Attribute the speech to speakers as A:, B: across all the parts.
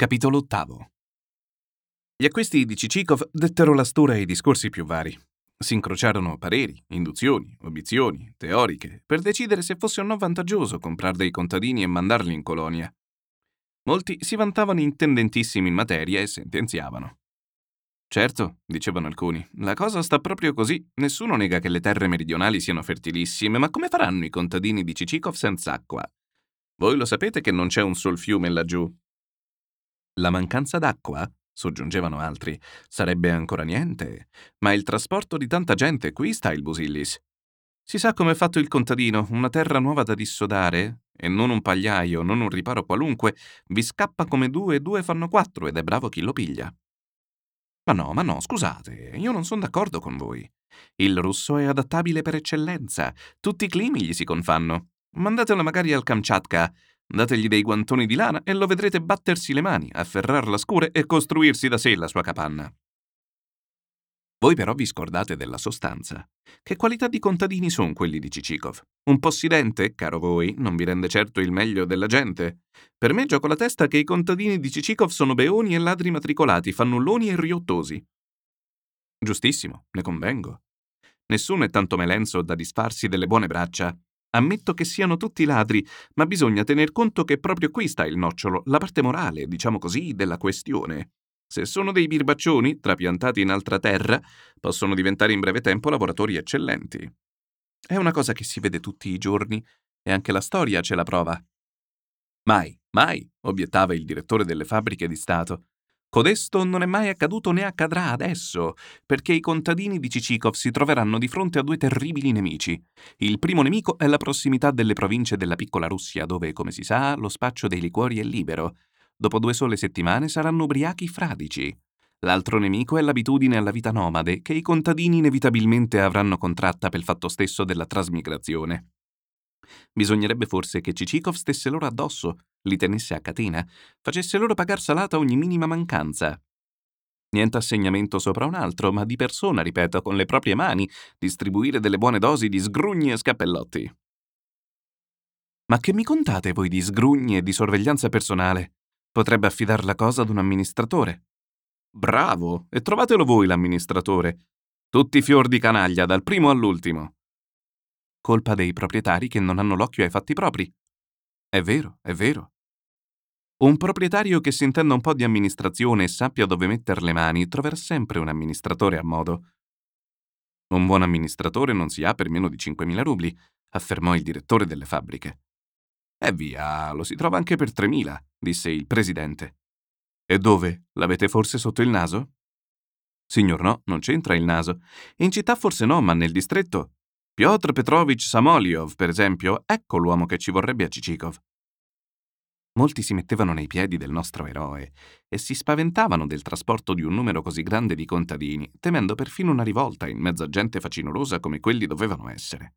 A: Capitolo ottavo. Gli acquisti di Cicikov dettero la stura ai discorsi più vari. Si incrociarono pareri, induzioni, obiezioni, teoriche, per decidere se fosse o no vantaggioso comprare dei contadini e mandarli in colonia. Molti si vantavano intendentissimi in materia e sentenziavano. Certo, dicevano alcuni, la cosa sta proprio così. Nessuno nega che le terre meridionali siano fertilissime, ma come faranno i contadini di Cicikov senza acqua? Voi lo sapete che non c'è un sol fiume laggiù. La mancanza d'acqua, soggiungevano altri, sarebbe ancora niente, ma il trasporto di tanta gente, qui sta il Busillis. Si sa come è fatto il contadino, una terra nuova da dissodare, e non un pagliaio, non un riparo qualunque, vi scappa come due e due fanno quattro ed è bravo chi lo piglia. Ma no, ma no, scusate, io non sono d'accordo con voi. Il russo è adattabile per eccellenza, tutti i climi gli si confanno. Mandatelo magari al Kamchatka, Dategli dei guantoni di lana e lo vedrete battersi le mani, afferrar la scure e costruirsi da sé la sua capanna. Voi però vi scordate della sostanza. Che qualità di contadini sono quelli di Cicikov? Un possidente, caro voi, non vi rende certo il meglio della gente. Per me gioco la testa che i contadini di Cicikov sono beoni e ladri matricolati, fannulloni e riottosi. Giustissimo, ne convengo. Nessuno è tanto melenso da disfarsi delle buone braccia. Ammetto che siano tutti ladri, ma bisogna tener conto che proprio qui sta il nocciolo, la parte morale, diciamo così, della questione. Se sono dei birbaccioni, trapiantati in altra terra, possono diventare in breve tempo lavoratori eccellenti. È una cosa che si vede tutti i giorni e anche la storia ce la prova. Mai, mai, obiettava il direttore delle fabbriche di Stato. Codesto non è mai accaduto né accadrà adesso, perché i contadini di Cicikov si troveranno di fronte a due terribili nemici. Il primo nemico è la prossimità delle province della piccola Russia, dove, come si sa, lo spaccio dei liquori è libero. Dopo due sole settimane saranno ubriachi fradici. L'altro nemico è l'abitudine alla vita nomade, che i contadini inevitabilmente avranno contratta per il fatto stesso della trasmigrazione. Bisognerebbe forse che Cicikov stesse loro addosso, li tenesse a catena, facesse loro pagar salata ogni minima mancanza. Niente assegnamento sopra un altro, ma di persona, ripeto, con le proprie mani, distribuire delle buone dosi di sgrugni e scappellotti. Ma che mi contate voi di sgrugni e di sorveglianza personale? Potrebbe affidare la cosa ad un amministratore. Bravo, e trovatelo voi l'amministratore. Tutti fior di canaglia, dal primo all'ultimo. Colpa dei proprietari che non hanno l'occhio ai fatti propri. È vero, è vero. Un proprietario che si intenda un po' di amministrazione e sappia dove mettere le mani troverà sempre un amministratore a modo. Un buon amministratore non si ha per meno di 5.000 rubli, affermò il direttore delle fabbriche. E via, lo si trova anche per 3.000, disse il presidente. E dove? L'avete forse sotto il naso? Signor no, non c'entra il naso. In città forse no, ma nel distretto Piotr Petrovich Samolyov, per esempio, ecco l'uomo che ci vorrebbe a Cicikov. Molti si mettevano nei piedi del nostro eroe e si spaventavano del trasporto di un numero così grande di contadini, temendo perfino una rivolta in mezzo a gente facinorosa come quelli dovevano essere.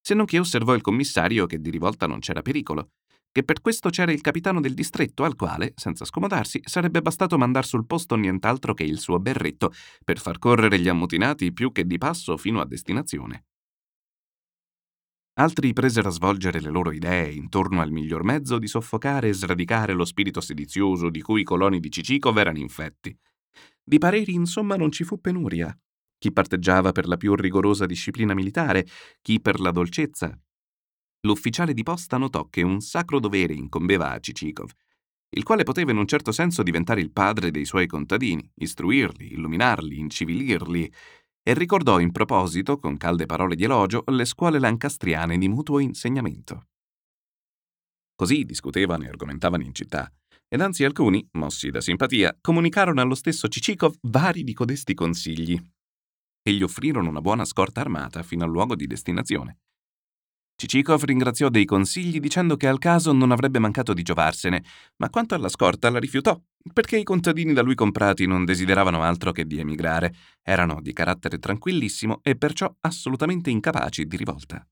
A: Se non che osservò il commissario che di rivolta non c'era pericolo, che per questo c'era il capitano del distretto al quale, senza scomodarsi, sarebbe bastato mandar sul posto nient'altro che il suo berretto per far correre gli ammutinati più che di passo fino a destinazione. Altri presero a svolgere le loro idee intorno al miglior mezzo di soffocare e sradicare lo spirito sedizioso di cui i coloni di Cicicov erano infetti. Di pareri, insomma, non ci fu penuria. Chi parteggiava per la più rigorosa disciplina militare, chi per la dolcezza. L'ufficiale di posta notò che un sacro dovere incombeva a Cicikov, il quale poteva in un certo senso diventare il padre dei suoi contadini, istruirli, illuminarli, incivilirli, e ricordò in proposito, con calde parole di elogio, le scuole lancastriane di mutuo insegnamento. Così discutevano e argomentavano in città, ed anzi alcuni, mossi da simpatia, comunicarono allo stesso Cicikov vari di codesti consigli e gli offrirono una buona scorta armata fino al luogo di destinazione. Cicikov ringraziò dei consigli dicendo che al caso non avrebbe mancato di giovarsene, ma quanto alla scorta la rifiutò, perché i contadini da lui comprati non desideravano altro che di emigrare, erano di carattere tranquillissimo e perciò assolutamente incapaci di rivolta.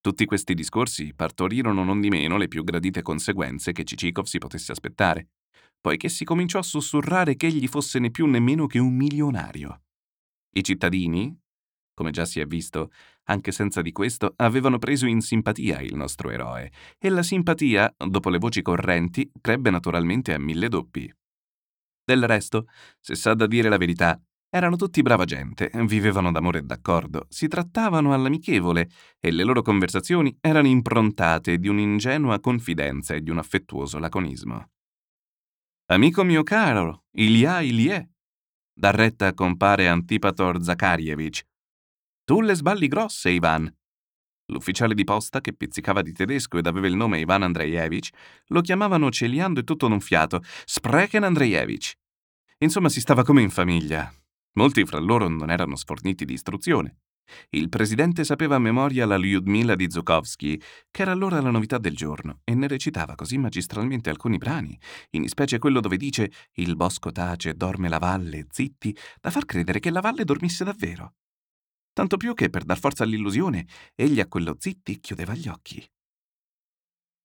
A: Tutti questi discorsi partorirono non di meno le più gradite conseguenze che Cicikov si potesse aspettare, poiché si cominciò a sussurrare che egli fosse né più né meno che un milionario. I cittadini, come già si è visto, anche senza di questo, avevano preso in simpatia il nostro eroe, e la simpatia, dopo le voci correnti, crebbe naturalmente a mille doppi. Del resto, se sa da dire la verità, erano tutti brava gente, vivevano d'amore e d'accordo, si trattavano all'amichevole e le loro conversazioni erano improntate di un'ingenua confidenza e di un affettuoso laconismo. Amico mio caro, Ilya Ilie, dà retta a compare Antipator Zakarievich. Tu le sballi grosse, Ivan. L'ufficiale di posta, che pizzicava di tedesco ed aveva il nome Ivan Andreevich, lo chiamavano celiando e tutto d'un fiato, Spreken Andreevich. Insomma, si stava come in famiglia. Molti fra loro non erano sforniti di istruzione. Il presidente sapeva a memoria la Lyudmila di Zukovsky, che era allora la novità del giorno, e ne recitava così magistralmente alcuni brani, in specie quello dove dice «Il bosco tace, dorme la valle, zitti», da far credere che la valle dormisse davvero. Tanto più che, per dar forza all'illusione, egli a quello zitti chiudeva gli occhi.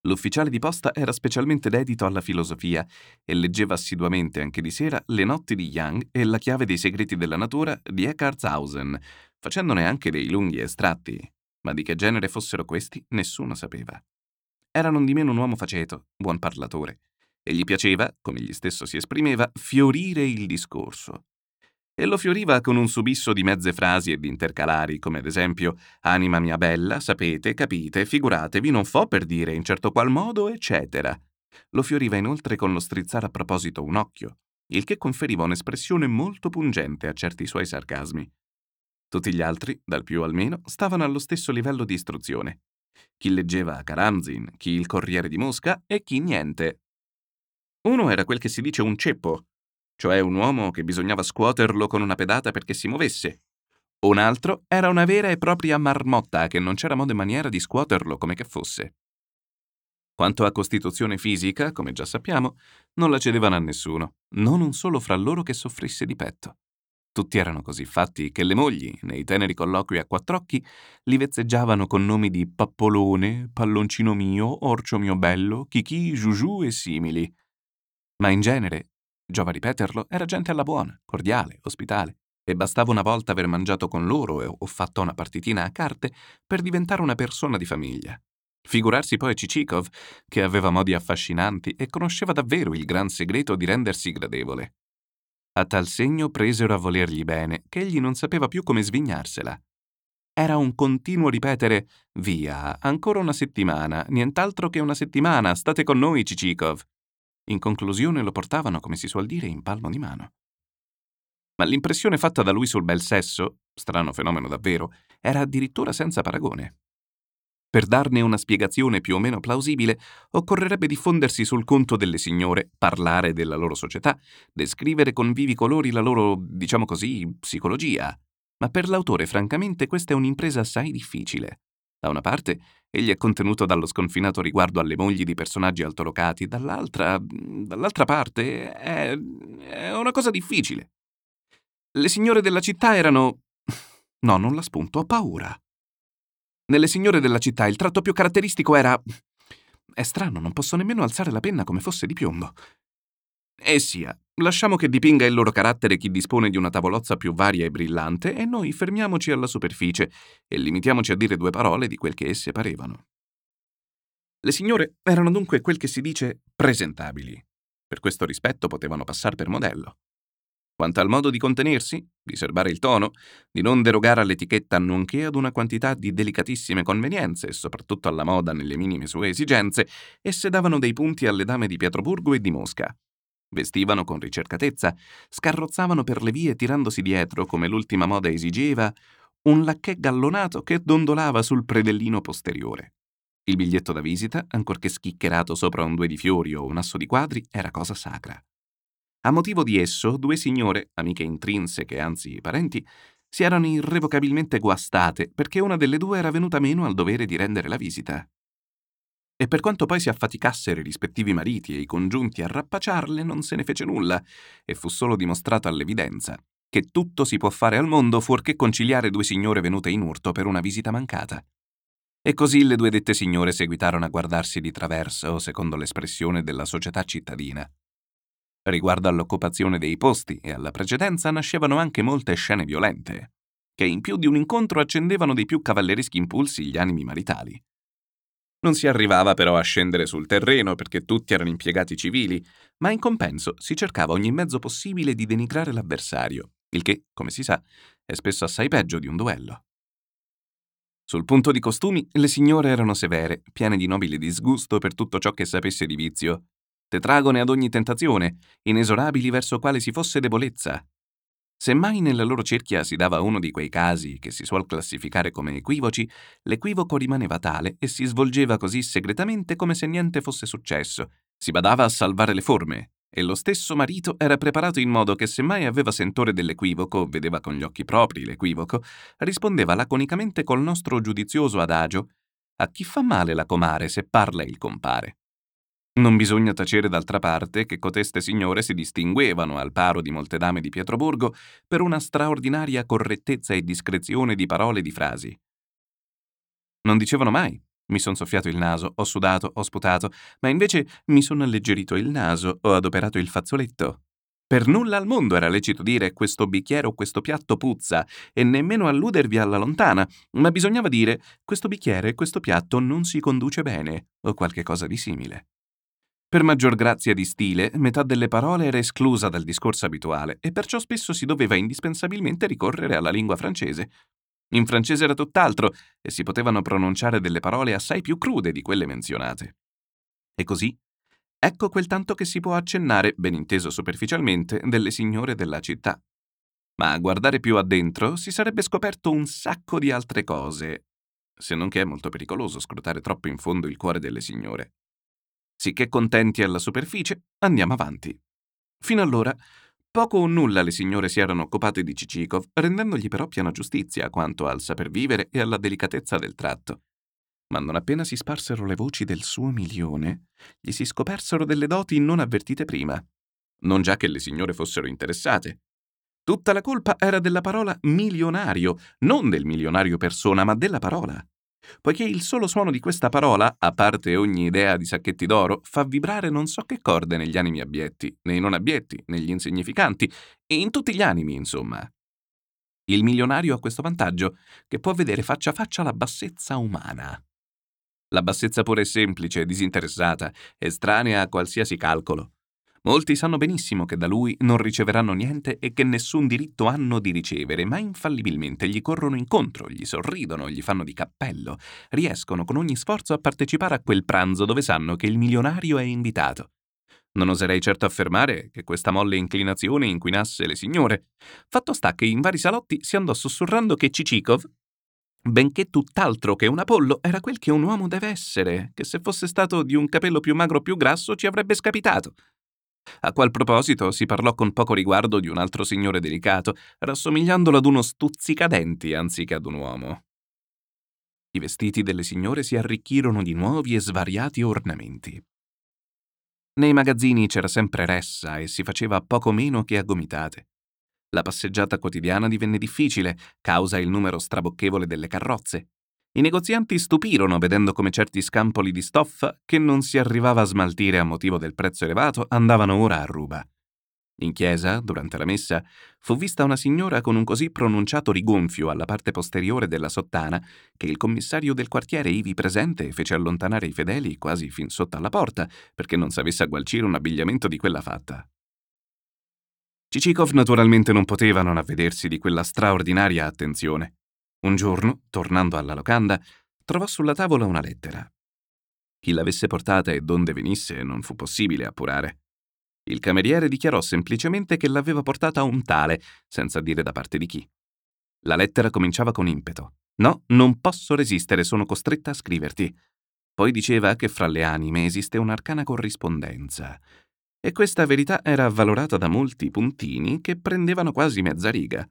A: L'ufficiale di posta era specialmente dedito alla filosofia e leggeva assiduamente anche di sera Le notti di Young e La chiave dei segreti della natura di Eckartshausen, facendone anche dei lunghi estratti, ma di che genere fossero questi nessuno sapeva. Era non di meno un uomo faceto, buon parlatore, e gli piaceva, come egli stesso si esprimeva, fiorire il discorso e lo fioriva con un subisso di mezze frasi e di intercalari, come ad esempio Anima mia bella, sapete, capite, figuratevi, non fo per dire in certo qual modo, eccetera. Lo fioriva inoltre con lo strizzare a proposito un occhio, il che conferiva un'espressione molto pungente a certi suoi sarcasmi. Tutti gli altri, dal più al meno, stavano allo stesso livello di istruzione. Chi leggeva Karamzin, chi il Corriere di Mosca e chi niente. Uno era quel che si dice un ceppo, cioè un uomo che bisognava scuoterlo con una pedata perché si muovesse. Un altro era una vera e propria marmotta che non c'era modo e maniera di scuoterlo come che fosse. Quanto a costituzione fisica, come già sappiamo, non la cedevano a nessuno, non un solo fra loro che soffrisse di petto. Tutti erano così fatti che le mogli, nei teneri colloqui a quattro occhi, li vezzeggiavano con nomi di pappolone, palloncino mio, orcio mio bello, chicchi, giugiù e simili. Ma in genere Giova ripeterlo, era gente alla buona, cordiale, ospitale, e bastava una volta aver mangiato con loro o fatto una partitina a carte per diventare una persona di famiglia. Figurarsi poi Cicikov, che aveva modi affascinanti e conosceva davvero il gran segreto di rendersi gradevole. A tal segno presero a volergli bene, che egli non sapeva più come svignarsela. Era un continuo ripetere Via, ancora una settimana, nient'altro che una settimana, state con noi, Cicikov. In conclusione lo portavano, come si suol dire, in palmo di mano. Ma l'impressione fatta da lui sul bel sesso, strano fenomeno davvero, era addirittura senza paragone. Per darne una spiegazione più o meno plausibile, occorrerebbe diffondersi sul conto delle signore, parlare della loro società, descrivere con vivi colori la loro, diciamo così, psicologia. Ma per l'autore, francamente, questa è un'impresa assai difficile. Da una parte, egli è contenuto dallo sconfinato riguardo alle mogli di personaggi altolocati, dall'altra, dall'altra parte, è, è una cosa difficile. Le signore della città erano... No, non la spunto, ho paura. Nelle signore della città il tratto più caratteristico era... È strano, non posso nemmeno alzare la penna come fosse di piombo. E sia, lasciamo che dipinga il loro carattere chi dispone di una tavolozza più varia e brillante e noi fermiamoci alla superficie e limitiamoci a dire due parole di quel che esse parevano. Le signore erano dunque quel che si dice presentabili. Per questo rispetto potevano passare per modello. Quanto al modo di contenersi, di serbare il tono, di non derogare all'etichetta nonché ad una quantità di delicatissime convenienze, soprattutto alla moda nelle minime sue esigenze, esse davano dei punti alle dame di Pietroburgo e di Mosca, Vestivano con ricercatezza, scarrozzavano per le vie tirandosi dietro, come l'ultima moda esigeva, un lacchè gallonato che dondolava sul predellino posteriore. Il biglietto da visita, ancorché schiccherato sopra un due di fiori o un asso di quadri, era cosa sacra. A motivo di esso, due signore, amiche intrinseche, anzi parenti, si erano irrevocabilmente guastate perché una delle due era venuta meno al dovere di rendere la visita. E per quanto poi si affaticassero i rispettivi mariti e i congiunti a rappacciarle, non se ne fece nulla, e fu solo dimostrato all'evidenza che tutto si può fare al mondo fuorché conciliare due signore venute in urto per una visita mancata. E così le due dette signore seguitarono a guardarsi di traverso, secondo l'espressione della società cittadina. Riguardo all'occupazione dei posti e alla precedenza nascevano anche molte scene violente. che in più di un incontro accendevano dei più cavallereschi impulsi gli animi maritali. Non si arrivava però a scendere sul terreno perché tutti erano impiegati civili, ma in compenso si cercava ogni mezzo possibile di denigrare l'avversario, il che, come si sa, è spesso assai peggio di un duello. Sul punto di costumi, le signore erano severe, piene di nobile disgusto per tutto ciò che sapesse di vizio, tetragone ad ogni tentazione, inesorabili verso quale si fosse debolezza, se mai nella loro cerchia si dava uno di quei casi che si suol classificare come equivoci, l'equivoco rimaneva tale e si svolgeva così segretamente come se niente fosse successo. Si badava a salvare le forme, e lo stesso marito era preparato in modo che se mai aveva sentore dell'equivoco, vedeva con gli occhi propri l'equivoco, rispondeva laconicamente col nostro giudizioso adagio a chi fa male la comare se parla il compare. Non bisogna tacere d'altra parte che coteste signore si distinguevano, al paro di molte dame di Pietroburgo, per una straordinaria correttezza e discrezione di parole e di frasi. Non dicevano mai mi son soffiato il naso, ho sudato, ho sputato, ma invece mi sono alleggerito il naso, ho adoperato il fazzoletto. Per nulla al mondo era lecito dire questo bicchiere o questo piatto puzza e nemmeno alludervi alla lontana, ma bisognava dire questo bicchiere e questo piatto non si conduce bene o qualche cosa di simile. Per maggior grazia di stile, metà delle parole era esclusa dal discorso abituale e perciò spesso si doveva indispensabilmente ricorrere alla lingua francese. In francese era tutt'altro e si potevano pronunciare delle parole assai più crude di quelle menzionate. E così, ecco quel tanto che si può accennare, ben inteso superficialmente, delle signore della città. Ma a guardare più addentro si sarebbe scoperto un sacco di altre cose, se non che è molto pericoloso scrutare troppo in fondo il cuore delle signore. Sicché contenti alla superficie, andiamo avanti. Fino allora, poco o nulla le signore si erano occupate di Cicikov, rendendogli però piena giustizia quanto al saper vivere e alla delicatezza del tratto. Ma non appena si sparsero le voci del suo milione, gli si scopersero delle doti non avvertite prima. Non già che le signore fossero interessate. Tutta la colpa era della parola milionario, non del milionario persona, ma della parola poiché il solo suono di questa parola, a parte ogni idea di sacchetti d'oro, fa vibrare non so che corde negli animi abietti, nei non abietti, negli insignificanti, e in tutti gli animi, insomma. Il milionario ha questo vantaggio, che può vedere faccia a faccia la bassezza umana. La bassezza pure è semplice, disinteressata, estranea a qualsiasi calcolo. Molti sanno benissimo che da lui non riceveranno niente e che nessun diritto hanno di ricevere, ma infallibilmente gli corrono incontro, gli sorridono, gli fanno di cappello, riescono con ogni sforzo a partecipare a quel pranzo dove sanno che il milionario è invitato. Non oserei certo affermare che questa molle inclinazione inquinasse le signore. Fatto sta che in vari salotti si andò sussurrando che Cicikov, benché tutt'altro che un Apollo, era quel che un uomo deve essere, che se fosse stato di un capello più magro o più grasso ci avrebbe scapitato. A qual proposito si parlò con poco riguardo di un altro signore delicato, rassomigliandolo ad uno stuzzicadenti anziché ad un uomo. I vestiti delle signore si arricchirono di nuovi e svariati ornamenti. Nei magazzini c'era sempre ressa e si faceva poco meno che a gomitate. La passeggiata quotidiana divenne difficile, causa il numero strabocchevole delle carrozze, i negozianti stupirono vedendo come certi scampoli di stoffa, che non si arrivava a smaltire a motivo del prezzo elevato, andavano ora a ruba. In chiesa, durante la messa, fu vista una signora con un così pronunciato rigonfio alla parte posteriore della sottana che il commissario del quartiere ivi presente fece allontanare i fedeli quasi fin sotto alla porta perché non sapesse aggualcire un abbigliamento di quella fatta. Cicikov naturalmente non poteva non avvedersi di quella straordinaria attenzione. Un giorno, tornando alla locanda, trovò sulla tavola una lettera. Chi l'avesse portata e donde venisse non fu possibile appurare. Il cameriere dichiarò semplicemente che l'aveva portata un tale, senza dire da parte di chi. La lettera cominciava con impeto. No, non posso resistere, sono costretta a scriverti. Poi diceva che fra le anime esiste un'arcana corrispondenza. E questa verità era avvalorata da molti puntini che prendevano quasi mezza riga.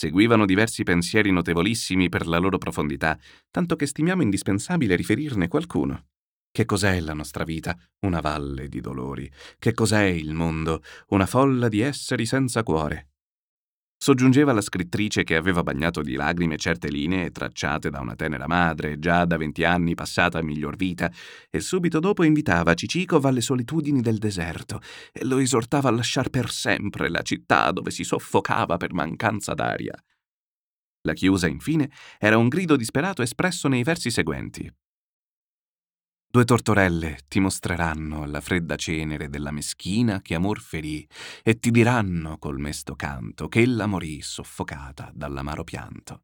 A: Seguivano diversi pensieri notevolissimi per la loro profondità, tanto che stimiamo indispensabile riferirne qualcuno. Che cos'è la nostra vita? Una valle di dolori. Che cos'è il mondo? Una folla di esseri senza cuore. Soggiungeva la scrittrice che aveva bagnato di lagrime certe linee tracciate da una tenera madre, già da venti anni passata a miglior vita, e subito dopo invitava Cicikov alle solitudini del deserto e lo esortava a lasciar per sempre la città dove si soffocava per mancanza d'aria. La chiusa, infine, era un grido disperato espresso nei versi seguenti. Due tortorelle ti mostreranno la fredda cenere della meschina che amor ferì e ti diranno col mesto canto che ella morì soffocata dall'amaro pianto.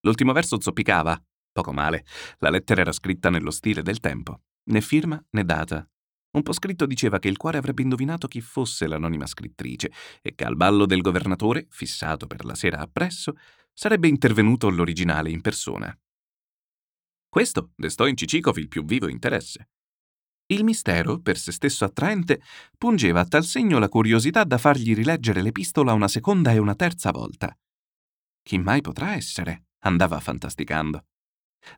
A: L'ultimo verso zoppicava, poco male, la lettera era scritta nello stile del tempo, né firma né data. Un po' scritto diceva che il cuore avrebbe indovinato chi fosse l'anonima scrittrice e che al ballo del governatore, fissato per la sera appresso, sarebbe intervenuto l'originale in persona. Questo destò in Cicikov il più vivo interesse. Il mistero, per se stesso attraente, pungeva a tal segno la curiosità da fargli rileggere l'epistola una seconda e una terza volta. Chi mai potrà essere? andava fantasticando.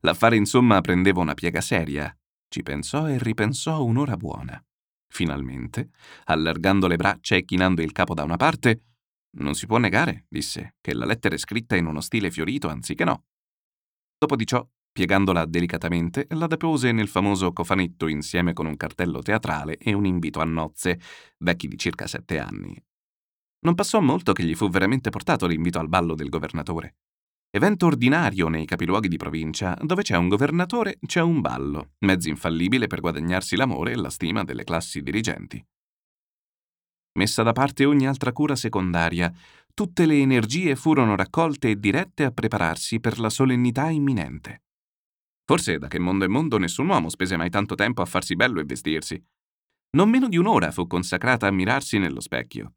A: L'affare insomma prendeva una piega seria. Ci pensò e ripensò un'ora buona. Finalmente, allargando le braccia e chinando il capo da una parte, non si può negare, disse, che la lettera è scritta in uno stile fiorito anziché no. Dopo di ciò Piegandola delicatamente, la depose nel famoso cofanetto insieme con un cartello teatrale e un invito a nozze, vecchi di circa sette anni. Non passò molto che gli fu veramente portato l'invito al ballo del governatore. Evento ordinario nei capiluoghi di provincia, dove c'è un governatore, c'è un ballo, mezzo infallibile per guadagnarsi l'amore e la stima delle classi dirigenti. Messa da parte ogni altra cura secondaria, tutte le energie furono raccolte e dirette a prepararsi per la solennità imminente. Forse da che mondo è mondo nessun uomo spese mai tanto tempo a farsi bello e vestirsi. Non meno di un'ora fu consacrata a mirarsi nello specchio.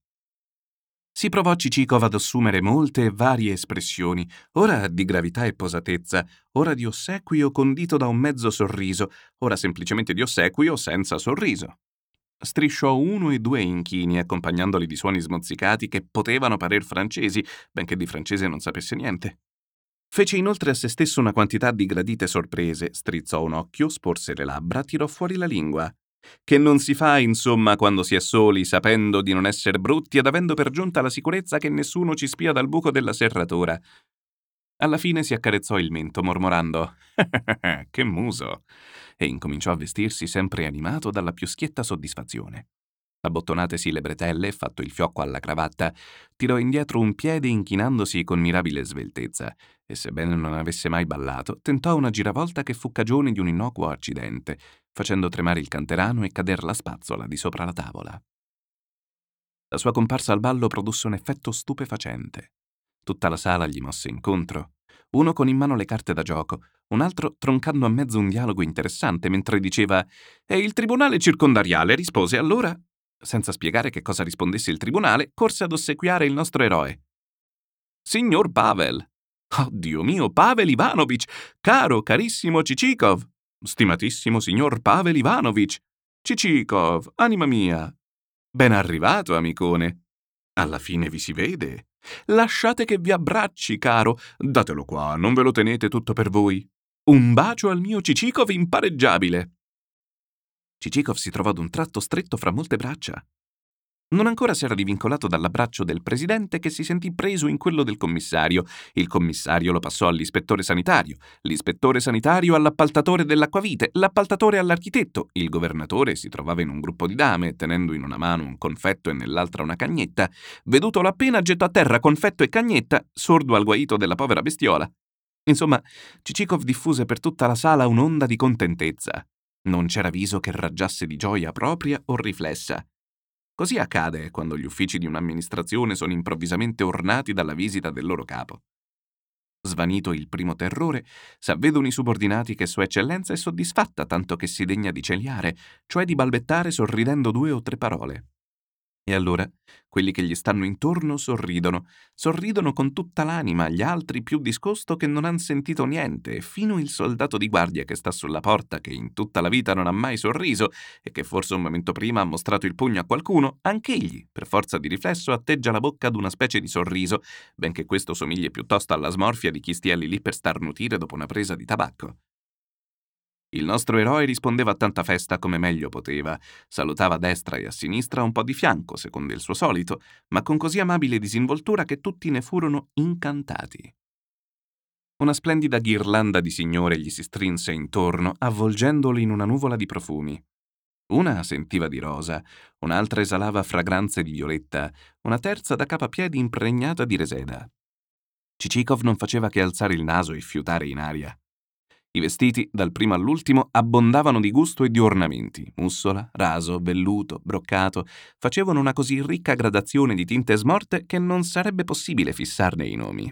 A: Si provò Cicicov ad assumere molte e varie espressioni, ora di gravità e posatezza, ora di ossequio condito da un mezzo sorriso, ora semplicemente di ossequio senza sorriso. Strisciò uno e due inchini, accompagnandoli di suoni smozzicati che potevano parer francesi, benché di francese non sapesse niente. Fece inoltre a se stesso una quantità di gradite sorprese, strizzò un occhio, sporse le labbra, tirò fuori la lingua. Che non si fa, insomma, quando si è soli, sapendo di non essere brutti ed avendo per giunta la sicurezza che nessuno ci spia dal buco della serratura. Alla fine si accarezzò il mento, mormorando Che muso! e incominciò a vestirsi sempre animato dalla più schietta soddisfazione. Abbottonatesi le bretelle e fatto il fiocco alla cravatta, tirò indietro un piede inchinandosi con mirabile sveltezza e, sebbene non avesse mai ballato, tentò una giravolta che fu cagione di un innocuo accidente, facendo tremare il canterano e cader la spazzola di sopra la tavola. La sua comparsa al ballo produsse un effetto stupefacente. Tutta la sala gli mosse incontro, uno con in mano le carte da gioco, un altro troncando a mezzo un dialogo interessante mentre diceva E il tribunale circondariale rispose allora senza spiegare che cosa rispondesse il tribunale, corse ad ossequiare il nostro eroe. Signor Pavel! Oh Dio mio, Pavel Ivanovich! Caro, carissimo Cicikov! Stimatissimo signor Pavel Ivanovich! Cicikov, anima mia! Ben arrivato, amicone! Alla fine vi si vede. Lasciate che vi abbracci, caro. Datelo qua, non ve lo tenete tutto per voi. Un bacio al mio Cicikov impareggiabile. Cicikov si trovò ad un tratto stretto fra molte braccia. Non ancora si era divincolato dall'abbraccio del presidente che si sentì preso in quello del commissario. Il commissario lo passò all'ispettore sanitario, l'ispettore sanitario all'appaltatore dell'acquavite, l'appaltatore all'architetto. Il governatore si trovava in un gruppo di dame, tenendo in una mano un confetto e nell'altra una cagnetta. Vedutolo appena gettò a terra confetto e cagnetta, sordo al guaito della povera bestiola. Insomma, Cicikov diffuse per tutta la sala un'onda di contentezza. Non c'era viso che raggiasse di gioia propria o riflessa. Così accade quando gli uffici di un'amministrazione sono improvvisamente ornati dalla visita del loro capo. Svanito il primo terrore, s'avvedono i subordinati che Sua Eccellenza è soddisfatta tanto che si degna di celiare, cioè di balbettare sorridendo due o tre parole. E allora quelli che gli stanno intorno sorridono, sorridono con tutta l'anima, gli altri più discosto che non han sentito niente, fino il soldato di guardia che sta sulla porta, che in tutta la vita non ha mai sorriso e che forse un momento prima ha mostrato il pugno a qualcuno, anch'egli, per forza di riflesso, atteggia la bocca ad una specie di sorriso, benché questo somigli piuttosto alla smorfia di chi stia lì lì per starnutire dopo una presa di tabacco. Il nostro eroe rispondeva a tanta festa come meglio poteva, salutava a destra e a sinistra un po' di fianco, secondo il suo solito, ma con così amabile disinvoltura che tutti ne furono incantati. Una splendida ghirlanda di signore gli si strinse intorno, avvolgendolo in una nuvola di profumi. Una sentiva di rosa, un'altra esalava fragranze di violetta, una terza da capo a piedi impregnata di reseda. Cicikov non faceva che alzare il naso e fiutare in aria. I vestiti, dal primo all'ultimo, abbondavano di gusto e di ornamenti. Mussola, raso, velluto, broccato, facevano una così ricca gradazione di tinte smorte che non sarebbe possibile fissarne i nomi.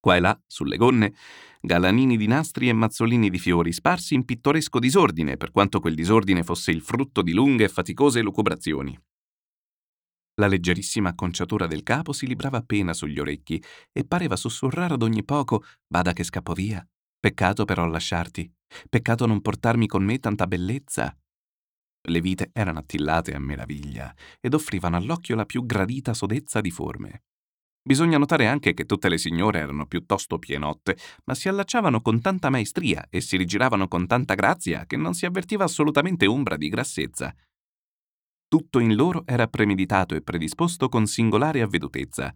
A: Qua e là, sulle gonne, galanini di nastri e mazzolini di fiori sparsi in pittoresco disordine, per quanto quel disordine fosse il frutto di lunghe e faticose lucubrazioni. La leggerissima acconciatura del capo si librava appena sugli orecchi e pareva sussurrare ad ogni poco: Vada che scappo via, Peccato però lasciarti. Peccato non portarmi con me tanta bellezza. Le vite erano attillate a meraviglia ed offrivano all'occhio la più gradita sodezza di forme. Bisogna notare anche che tutte le signore erano piuttosto pienotte, ma si allacciavano con tanta maestria e si rigiravano con tanta grazia che non si avvertiva assolutamente ombra di grassezza. Tutto in loro era premeditato e predisposto con singolare avvedutezza,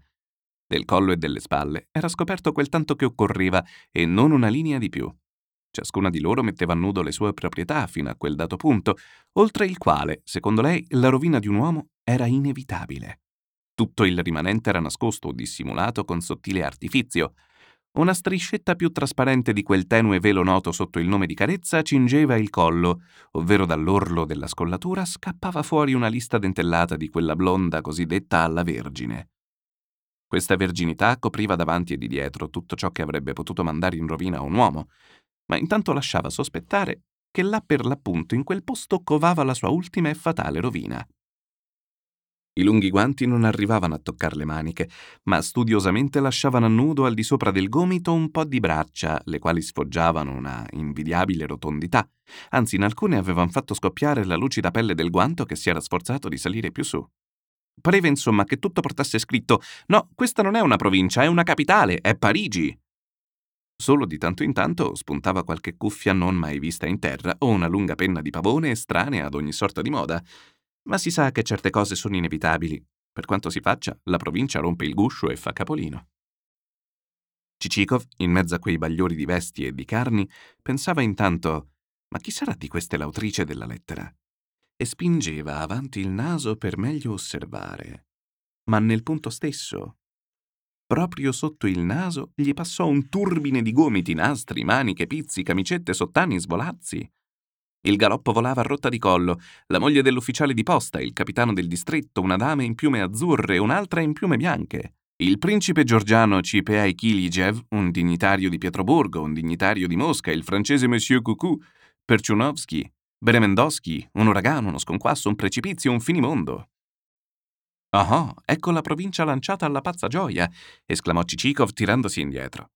A: del collo e delle spalle era scoperto quel tanto che occorreva e non una linea di più. Ciascuna di loro metteva a nudo le sue proprietà fino a quel dato punto, oltre il quale, secondo lei, la rovina di un uomo era inevitabile. Tutto il rimanente era nascosto o dissimulato con sottile artifizio. Una striscetta più trasparente di quel tenue velo noto sotto il nome di carezza cingeva il collo, ovvero dall'orlo della scollatura scappava fuori una lista dentellata di quella blonda cosiddetta alla vergine. Questa verginità copriva davanti e di dietro tutto ciò che avrebbe potuto mandare in rovina un uomo, ma intanto lasciava sospettare che là per l'appunto in quel posto covava la sua ultima e fatale rovina. I lunghi guanti non arrivavano a toccare le maniche, ma studiosamente lasciavano a nudo al di sopra del gomito un po' di braccia, le quali sfoggiavano una invidiabile rotondità. Anzi, in alcune avevano fatto scoppiare la lucida pelle del guanto che si era sforzato di salire più su. Pareva insomma che tutto portasse scritto No, questa non è una provincia, è una capitale, è Parigi. Solo di tanto in tanto spuntava qualche cuffia non mai vista in terra o una lunga penna di pavone estranea ad ogni sorta di moda. Ma si sa che certe cose sono inevitabili. Per quanto si faccia, la provincia rompe il guscio e fa capolino. Cicikov, in mezzo a quei bagliori di vesti e di carni, pensava intanto: Ma chi sarà di queste l'autrice della lettera? E spingeva avanti il naso per meglio osservare. Ma nel punto stesso, proprio sotto il naso, gli passò un turbine di gomiti, nastri, maniche, pizzi, camicette, sottani, svolazzi. Il galoppo volava a rotta di collo, la moglie dell'ufficiale di posta, il capitano del distretto, una dama in piume azzurre un'altra in piume bianche. Il principe georgiano Cipei Kilijev, un dignitario di Pietroburgo, un dignitario di Mosca, il francese Monsieur Coucou, Perchunovsky, Beremendowski, un uragano, uno sconquasso, un precipizio, un finimondo. Ah, ecco la provincia lanciata alla pazza gioia, esclamò Cicikov tirandosi indietro.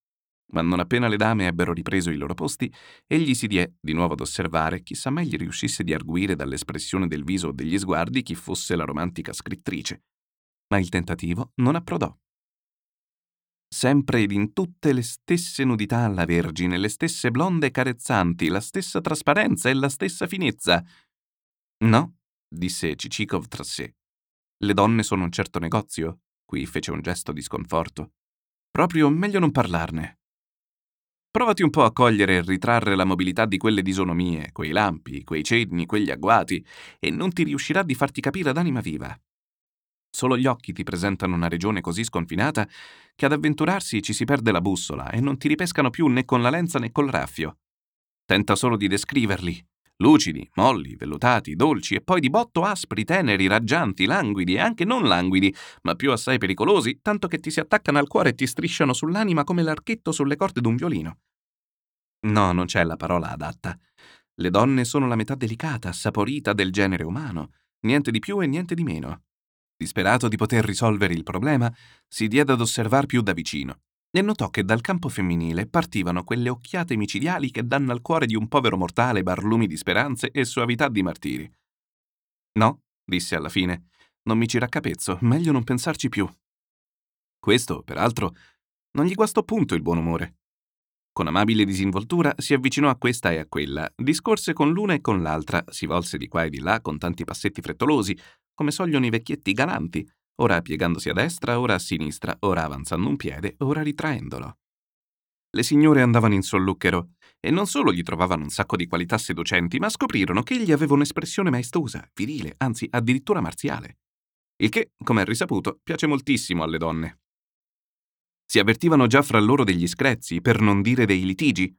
A: Ma non appena le dame ebbero ripreso i loro posti, egli si diè di nuovo ad osservare, chissà mai gli riuscisse di arguire dall'espressione del viso o degli sguardi chi fosse la romantica scrittrice. Ma il tentativo non approdò sempre ed in tutte le stesse nudità alla Vergine, le stesse blonde carezzanti, la stessa trasparenza e la stessa finezza. No, disse Cicikov tra sé. Le donne sono un certo negozio? Qui fece un gesto di sconforto. Proprio meglio non parlarne. Provati un po' a cogliere e ritrarre la mobilità di quelle disonomie, quei lampi, quei cenni, quegli agguati, e non ti riuscirà di farti capire ad anima viva. Solo gli occhi ti presentano una regione così sconfinata che ad avventurarsi ci si perde la bussola e non ti ripescano più né con la lenza né col raffio. Tenta solo di descriverli. Lucidi, molli, vellutati, dolci e poi di botto aspri, teneri, raggianti, languidi e anche non languidi, ma più assai pericolosi, tanto che ti si attaccano al cuore e ti strisciano sull'anima come l'archetto sulle corde d'un violino. No, non c'è la parola adatta. Le donne sono la metà delicata, saporita del genere umano, niente di più e niente di meno. Disperato di poter risolvere il problema, si diede ad osservar più da vicino e notò che dal campo femminile partivano quelle occhiate micidiali che danno al cuore di un povero mortale barlumi di speranze e suavità di martiri. No, disse alla fine, non mi ci raccapezzo, meglio non pensarci più. Questo, peraltro, non gli guastò punto il buon umore. Con amabile disinvoltura si avvicinò a questa e a quella, discorse con l'una e con l'altra, si volse di qua e di là con tanti passetti frettolosi, come sogliono i vecchietti galanti, ora piegandosi a destra, ora a sinistra, ora avanzando un piede, ora ritraendolo. Le signore andavano in solluchero e non solo gli trovavano un sacco di qualità seducenti, ma scoprirono che egli aveva un'espressione maestosa, virile, anzi addirittura marziale. Il che, come è risaputo, piace moltissimo alle donne. Si avvertivano già fra loro degli screzi, per non dire dei litigi.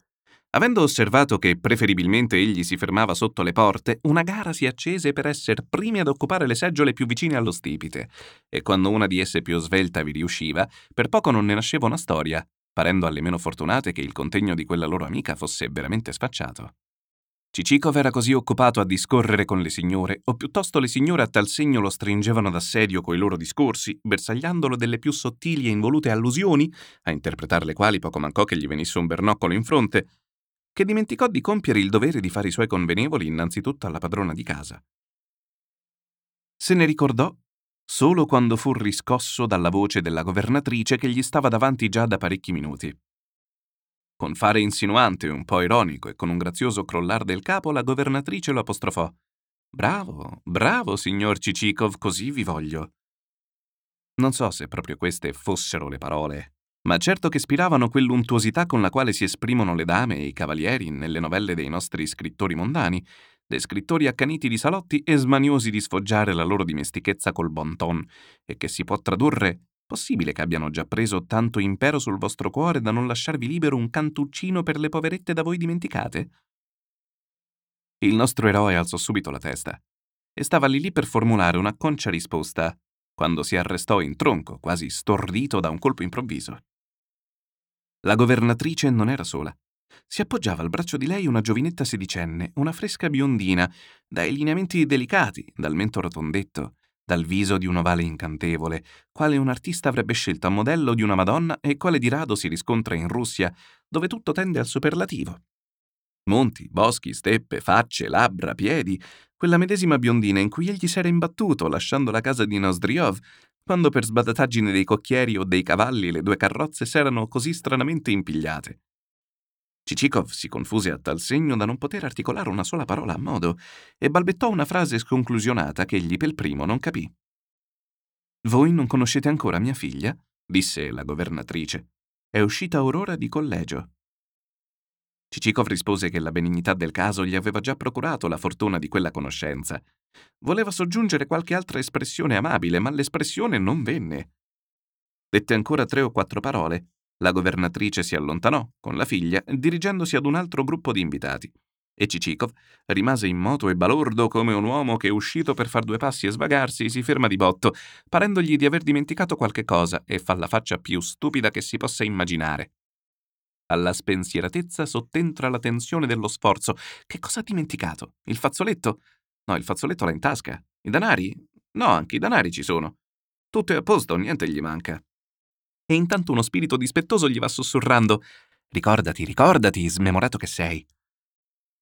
A: Avendo osservato che preferibilmente egli si fermava sotto le porte, una gara si accese per essere primi ad occupare le seggiole più vicine allo stipite, e quando una di esse più svelta vi riusciva, per poco non ne nasceva una storia, parendo alle meno fortunate che il contegno di quella loro amica fosse veramente sfacciato. Cicikov era così occupato a discorrere con le signore, o piuttosto le signore a tal segno lo stringevano d'assedio coi loro discorsi, bersagliandolo delle più sottili e involute allusioni, a interpretar le quali poco mancò che gli venisse un bernoccolo in fronte, che dimenticò di compiere il dovere di fare i suoi convenevoli innanzitutto alla padrona di casa. Se ne ricordò solo quando fu riscosso dalla voce della governatrice che gli stava davanti già da parecchi minuti. Con fare insinuante, un po' ironico e con un grazioso crollar del capo, la governatrice lo apostrofò. Bravo, bravo, signor Cicikov, così vi voglio. Non so se proprio queste fossero le parole, ma certo che ispiravano quell'untuosità con la quale si esprimono le dame e i cavalieri nelle novelle dei nostri scrittori mondani, descrittori accaniti di salotti e smaniosi di sfoggiare la loro dimestichezza col bon ton, e che si può tradurre Possibile che abbiano già preso tanto impero sul vostro cuore da non lasciarvi libero un cantuccino per le poverette da voi dimenticate? Il nostro eroe alzò subito la testa e stava lì lì per formulare una concia risposta quando si arrestò in tronco, quasi stordito da un colpo improvviso. La governatrice non era sola. Si appoggiava al braccio di lei una giovinetta sedicenne, una fresca biondina, dai lineamenti delicati, dal mento rotondetto, dal viso di un ovale incantevole, quale un artista avrebbe scelto a modello di una Madonna e quale di rado si riscontra in Russia, dove tutto tende al superlativo. Monti, boschi, steppe, facce, labbra, piedi, quella medesima biondina in cui egli s'era imbattuto lasciando la casa di Nozdriov, quando per sbadataggine dei cocchieri o dei cavalli le due carrozze s'erano così stranamente impigliate. Cicikov si confuse a tal segno da non poter articolare una sola parola a modo e balbettò una frase sconclusionata che egli per primo non capì. Voi non conoscete ancora mia figlia? disse la governatrice. È uscita aurora di collegio. Cicikov rispose che la benignità del caso gli aveva già procurato la fortuna di quella conoscenza. Voleva soggiungere qualche altra espressione amabile, ma l'espressione non venne. Dette ancora tre o quattro parole la governatrice si allontanò, con la figlia, dirigendosi ad un altro gruppo di invitati. E Cicikov rimase immoto e balordo come un uomo che, uscito per far due passi e svagarsi, si ferma di botto, parendogli di aver dimenticato qualche cosa e fa la faccia più stupida che si possa immaginare. Alla spensieratezza sottentra la tensione dello sforzo. Che cosa ha dimenticato? Il fazzoletto? No, il fazzoletto l'ha in tasca. I danari? No, anche i danari ci sono. Tutto è a posto, niente gli manca e intanto uno spirito dispettoso gli va sussurrando Ricordati, ricordati, smemorato che sei.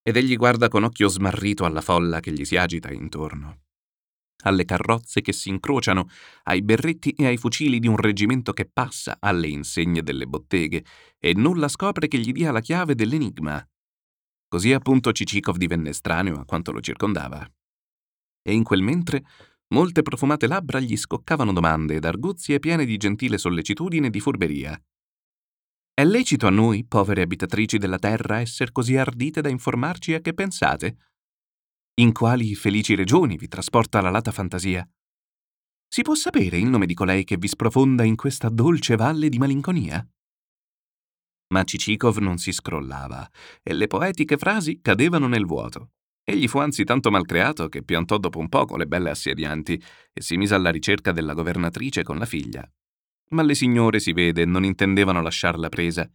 A: Ed egli guarda con occhio smarrito alla folla che gli si agita intorno, alle carrozze che si incrociano, ai berretti e ai fucili di un reggimento che passa, alle insegne delle botteghe, e nulla scopre che gli dia la chiave dell'enigma. Così appunto Cicikov divenne estraneo a quanto lo circondava. E in quel mentre Molte profumate labbra gli scoccavano domande ed arguzie piene di gentile sollecitudine e di furberia. È lecito a noi, povere abitatrici della terra, essere così ardite da informarci a che pensate? In quali felici regioni vi trasporta la lata fantasia? Si può sapere il nome di colei che vi sprofonda in questa dolce valle di malinconia? Ma Cicikov non si scrollava e le poetiche frasi cadevano nel vuoto. Egli fu anzi tanto malcreato che piantò dopo un poco le belle assedianti e si mise alla ricerca della governatrice con la figlia. Ma le signore, si vede, non intendevano lasciarla presa.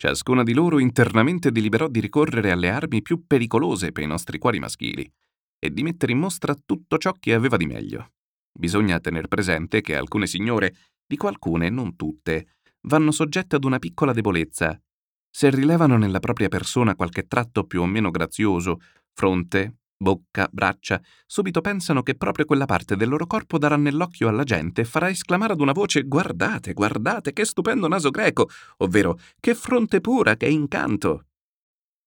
A: Ciascuna di loro internamente deliberò di ricorrere alle armi più pericolose per i nostri cuori maschili e di mettere in mostra tutto ciò che aveva di meglio. Bisogna tener presente che alcune signore, dico alcune, non tutte, vanno soggette ad una piccola debolezza. Se rilevano nella propria persona qualche tratto più o meno grazioso Fronte, bocca, braccia, subito pensano che proprio quella parte del loro corpo darà nell'occhio alla gente e farà esclamare ad una voce guardate, guardate, che stupendo naso greco, ovvero che fronte pura, che incanto.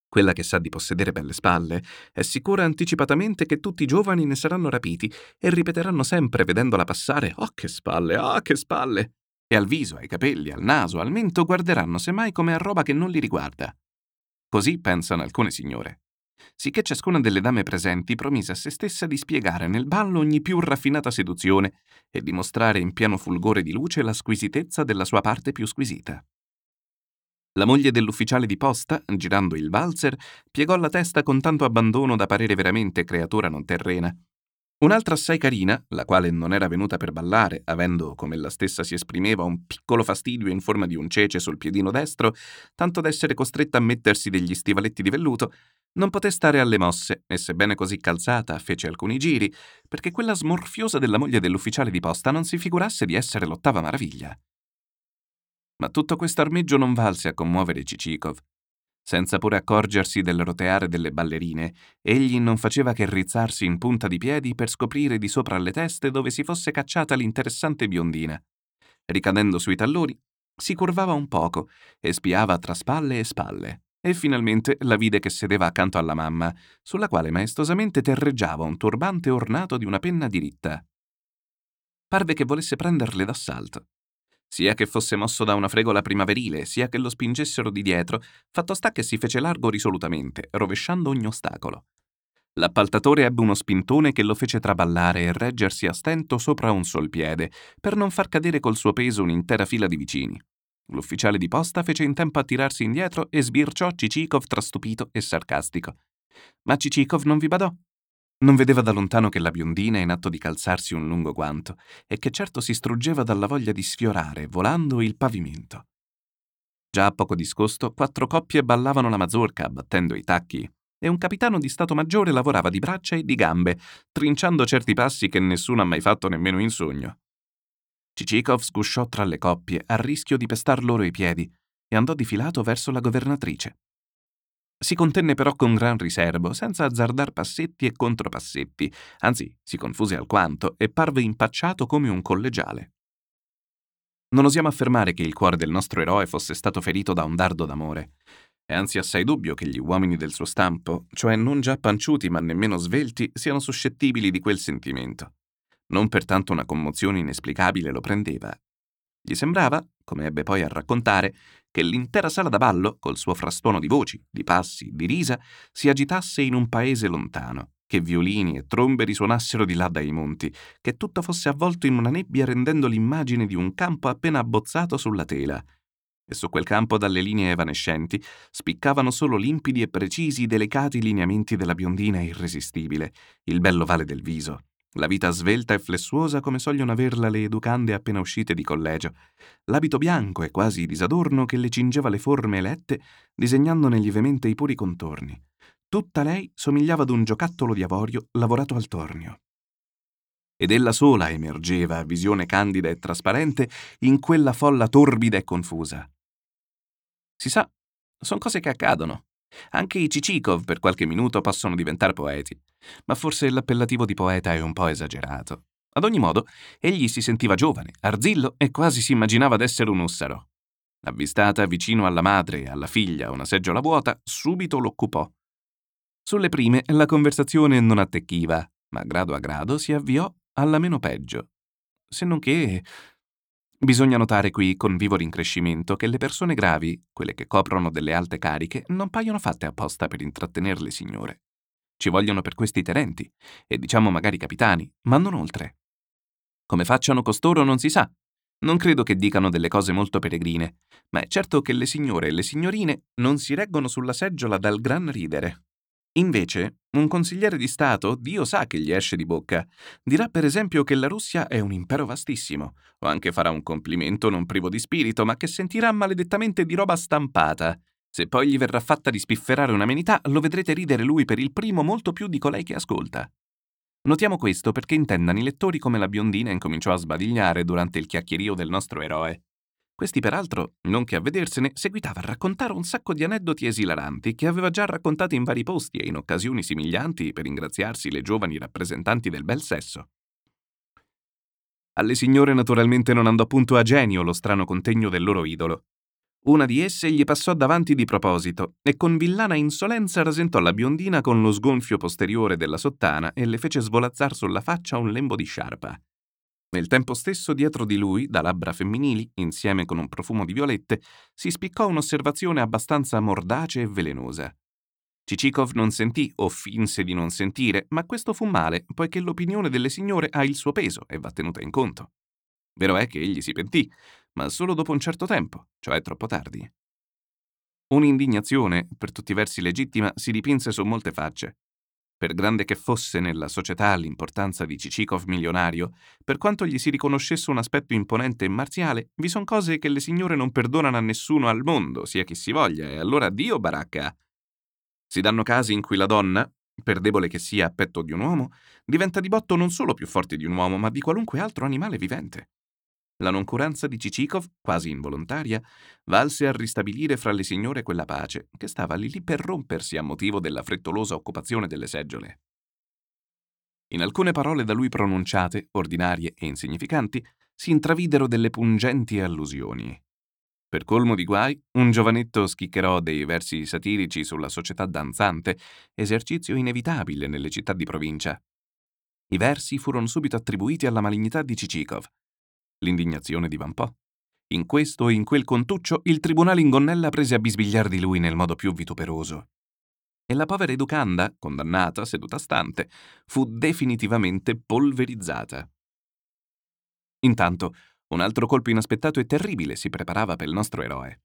A: Quella che sa di possedere belle spalle è sicura anticipatamente che tutti i giovani ne saranno rapiti e ripeteranno sempre vedendola passare Oh che spalle, ah oh, che spalle! E al viso, ai capelli, al naso, al mento guarderanno semmai come a roba che non li riguarda. Così pensano alcune signore. Sicché ciascuna delle dame presenti promise a se stessa di spiegare nel ballo ogni più raffinata seduzione e di mostrare in pieno fulgore di luce la squisitezza della sua parte più squisita. La moglie dell'ufficiale di posta, girando il valzer, piegò la testa con tanto abbandono da parere veramente creatura non terrena. Un'altra assai carina, la quale non era venuta per ballare, avendo, come ella stessa si esprimeva, un piccolo fastidio in forma di un cece sul piedino destro, tanto da essere costretta a mettersi degli stivaletti di velluto, non poté stare alle mosse e, sebbene così calzata, fece alcuni giri, perché quella smorfiosa della moglie dell'ufficiale di posta non si figurasse di essere l'ottava maraviglia. Ma tutto questo armeggio non valse a commuovere Cicikov. Senza pure accorgersi del roteare delle ballerine, egli non faceva che rizzarsi in punta di piedi per scoprire di sopra alle teste dove si fosse cacciata l'interessante biondina. Ricadendo sui talloni, si curvava un poco e spiava tra spalle e spalle, e finalmente la vide che sedeva accanto alla mamma, sulla quale maestosamente terreggiava un turbante ornato di una penna diritta. Parve che volesse prenderle d'assalto sia che fosse mosso da una fregola primaverile, sia che lo spingessero di dietro, fatto sta che si fece largo risolutamente, rovesciando ogni ostacolo. L'appaltatore ebbe uno spintone che lo fece traballare e reggersi a stento sopra un sol piede, per non far cadere col suo peso un'intera fila di vicini. L'ufficiale di posta fece in tempo a tirarsi indietro e sbirciò Cicikov tra stupito e sarcastico. Ma Cicikov non vi badò. Non vedeva da lontano che la biondina in atto di calzarsi un lungo guanto e che certo si struggeva dalla voglia di sfiorare, volando, il pavimento. Già a poco discosto, quattro coppie ballavano la mazurka, battendo i tacchi, e un capitano di Stato Maggiore lavorava di braccia e di gambe, trinciando certi passi che nessuno ha mai fatto nemmeno in sogno. Cicikov sgusciò tra le coppie, a rischio di pestar loro i piedi, e andò difilato verso la governatrice. Si contenne però con gran riservo, senza azzardar passetti e contropassetti, anzi si confuse alquanto e parve impacciato come un collegiale. Non osiamo affermare che il cuore del nostro eroe fosse stato ferito da un dardo d'amore. È anzi assai dubbio che gli uomini del suo stampo, cioè non già panciuti ma nemmeno svelti, siano suscettibili di quel sentimento. Non pertanto una commozione inesplicabile lo prendeva. Gli sembrava, come ebbe poi a raccontare, che l'intera sala da ballo, col suo frastuono di voci, di passi, di risa, si agitasse in un paese lontano, che violini e trombe risuonassero di là dai monti, che tutto fosse avvolto in una nebbia rendendo l'immagine di un campo appena abbozzato sulla tela. E su quel campo dalle linee evanescenti spiccavano solo limpidi e precisi i delicati lineamenti della biondina irresistibile, il bello vale del viso, la vita svelta e flessuosa come sogliono averla le educande appena uscite di collegio, l'abito bianco e quasi disadorno che le cingeva le forme elette, disegnandone lievemente i puri contorni. Tutta lei somigliava ad un giocattolo di avorio lavorato al tornio. Ed ella sola emergeva, visione candida e trasparente, in quella folla torbida e confusa. Si sa, sono cose che accadono. Anche i Cicikov per qualche minuto possono diventare poeti, ma forse l'appellativo di poeta è un po' esagerato. Ad ogni modo, egli si sentiva giovane, arzillo e quasi si immaginava d'essere un ussaro. Avvistata vicino alla madre e alla figlia una seggiola vuota, subito l'occupò. Sulle prime la conversazione non attecchiva, ma grado a grado si avviò alla meno peggio. Se non che Bisogna notare qui, con vivo rincrescimento, che le persone gravi, quelle che coprono delle alte cariche, non paiono fatte apposta per intrattenere le signore. Ci vogliono per questi tenenti, e diciamo magari capitani, ma non oltre. Come facciano costoro non si sa. Non credo che dicano delle cose molto peregrine, ma è certo che le signore e le signorine non si reggono sulla seggiola dal gran ridere. Invece, un consigliere di Stato, Dio sa che gli esce di bocca, dirà per esempio che la Russia è un impero vastissimo, o anche farà un complimento non privo di spirito, ma che sentirà maledettamente di roba stampata. Se poi gli verrà fatta di spifferare un'amenità, lo vedrete ridere lui per il primo molto più di colei che ascolta. Notiamo questo perché intendano i lettori come la biondina incominciò a sbadigliare durante il chiacchierio del nostro eroe. Questi, peraltro, non che a vedersene, seguitava a raccontare un sacco di aneddoti esilaranti che aveva già raccontati in vari posti e in occasioni similianti per ringraziarsi le giovani rappresentanti del bel sesso. Alle signore naturalmente non andò punto a genio lo strano contegno del loro idolo. Una di esse gli passò davanti di proposito e con villana insolenza rasentò la biondina con lo sgonfio posteriore della sottana e le fece svolazzar sulla faccia un lembo di sciarpa. Nel tempo stesso, dietro di lui, da labbra femminili, insieme con un profumo di violette, si spiccò un'osservazione abbastanza mordace e velenosa. Cicikov non sentì o finse di non sentire, ma questo fu male, poiché l'opinione delle signore ha il suo peso e va tenuta in conto. Vero è che egli si pentì, ma solo dopo un certo tempo, cioè troppo tardi. Un'indignazione, per tutti i versi legittima, si dipinse su molte facce. Per grande che fosse nella società l'importanza di Cicikov milionario, per quanto gli si riconoscesse un aspetto imponente e marziale, vi son cose che le signore non perdonano a nessuno al mondo, sia chi si voglia, e allora Dio baracca. Si danno casi in cui la donna, per debole che sia a petto di un uomo, diventa di botto non solo più forte di un uomo, ma di qualunque altro animale vivente. La noncuranza di Cicikov, quasi involontaria, valse a ristabilire fra le signore quella pace che stava lì lì per rompersi a motivo della frettolosa occupazione delle seggiole. In alcune parole da lui pronunciate, ordinarie e insignificanti, si intravidero delle pungenti allusioni. Per colmo di guai, un giovanetto schiccherò dei versi satirici sulla società danzante, esercizio inevitabile nelle città di provincia. I versi furono subito attribuiti alla malignità di Cicikov, L'indignazione divampò. In questo e in quel contuccio il tribunale in gonnella prese a bisbigliar di lui nel modo più vituperoso. E la povera educanda, condannata, seduta stante, fu definitivamente polverizzata. Intanto, un altro colpo inaspettato e terribile si preparava per il nostro eroe.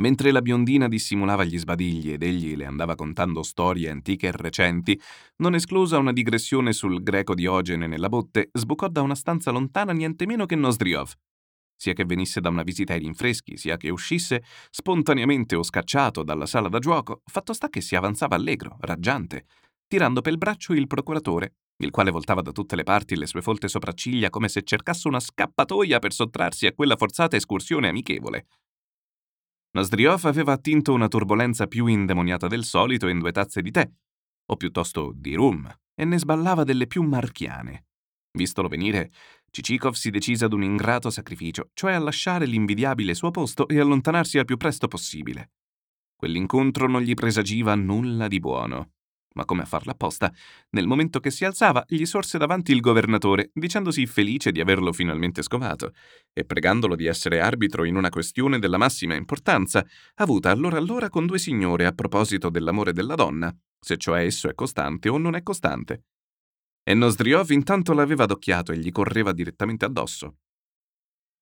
A: Mentre la biondina dissimulava gli sbadigli ed egli le andava contando storie antiche e recenti, non esclusa una digressione sul greco Diogene nella botte, sbucò da una stanza lontana niente meno che Nosdriov. Sia che venisse da una visita ai rinfreschi, sia che uscisse spontaneamente o scacciato dalla sala da gioco, fatto sta che si avanzava allegro, raggiante, tirando pel braccio il procuratore, il quale voltava da tutte le parti le sue folte sopracciglia come se cercasse una scappatoia per sottrarsi a quella forzata escursione amichevole. Nosdriov aveva attinto una turbolenza più indemoniata del solito in due tazze di tè, o piuttosto di rum, e ne sballava delle più marchiane. Vistolo venire, Cicikov si decise ad un ingrato sacrificio, cioè a lasciare l'invidiabile suo posto e allontanarsi al più presto possibile. Quell'incontro non gli presagiva nulla di buono ma come a farla apposta, nel momento che si alzava gli sorse davanti il governatore, dicendosi felice di averlo finalmente scovato, e pregandolo di essere arbitro in una questione della massima importanza, avuta allora allora con due signore a proposito dell'amore della donna, se cioè esso è costante o non è costante. E Nosdriov intanto l'aveva adocchiato e gli correva direttamente addosso.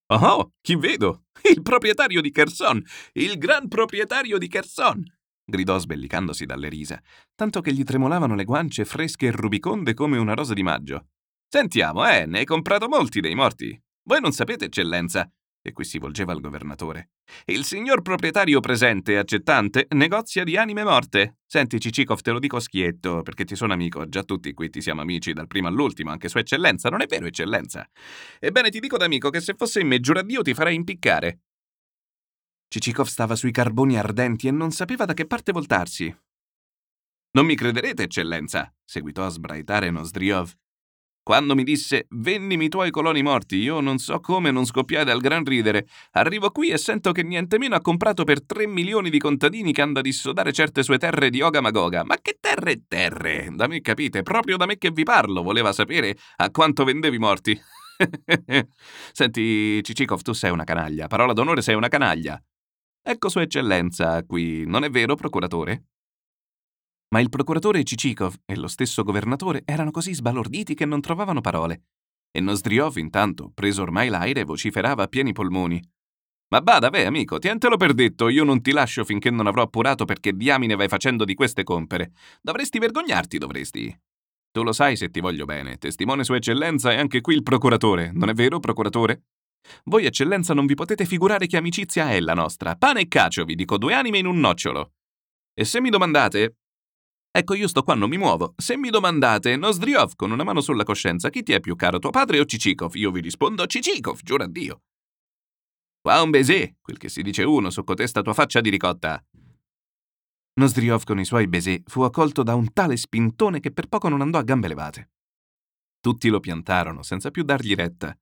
A: Oh, chi vedo? Il proprietario di Kherson! Il gran proprietario di Kherson! Gridò sbellicandosi dalle risa, tanto che gli tremolavano le guance fresche e rubiconde come una rosa di maggio. Sentiamo, eh, ne hai comprato molti dei morti. Voi non sapete, eccellenza, e qui si volgeva al governatore. Il signor proprietario presente e accettante negozia di anime morte. Senti, Cicikov, te lo dico schietto, perché ti sono amico, già tutti qui ti siamo amici dal primo all'ultimo, anche sua eccellenza, non è vero, eccellenza? Ebbene, ti dico d'amico che se fosse in me, giuradio ti farei impiccare. Cicikov stava sui carboni ardenti e non sapeva da che parte voltarsi. Non mi crederete, eccellenza, seguitò a sbraitare Nosdriov. Quando mi disse vennimi i tuoi coloni morti, io non so come non scoppiai dal gran ridere. Arrivo qui e sento che niente meno ha comprato per tre milioni di contadini che hanno a dissodare certe sue terre di Oga Magoga. Ma che terre e terre? Da me capite, proprio da me che vi parlo, voleva sapere a quanto vendevi morti. Senti, Cicikov, tu sei una canaglia. Parola d'onore, sei una canaglia. Ecco Sua Eccellenza qui, non è vero, procuratore? Ma il procuratore Cicikov e lo stesso governatore erano così sbalorditi che non trovavano parole. E Nosdriov, intanto, preso ormai l'aire, vociferava a pieni polmoni. Ma bada, beh, amico, tientelo per detto, io non ti lascio finché non avrò appurato perché diamine vai facendo di queste compere. Dovresti vergognarti, dovresti. Tu lo sai se ti voglio bene, testimone Sua Eccellenza e anche qui il procuratore, non è vero, procuratore? Voi, eccellenza, non vi potete figurare che amicizia è la nostra. Pane e cacio, vi dico due anime in un nocciolo. E se mi domandate... Ecco, io sto qua, non mi muovo. Se mi domandate, Nosdriov, con una mano sulla coscienza, chi ti è più caro, tuo padre o Cicikov? Io vi rispondo Cicikov, giuro a Dio. Qua un baiser, quel che si dice uno su cotesta tua faccia di ricotta. Nosdriov con i suoi baiser fu accolto da un tale spintone che per poco non andò a gambe levate. Tutti lo piantarono, senza più dargli retta.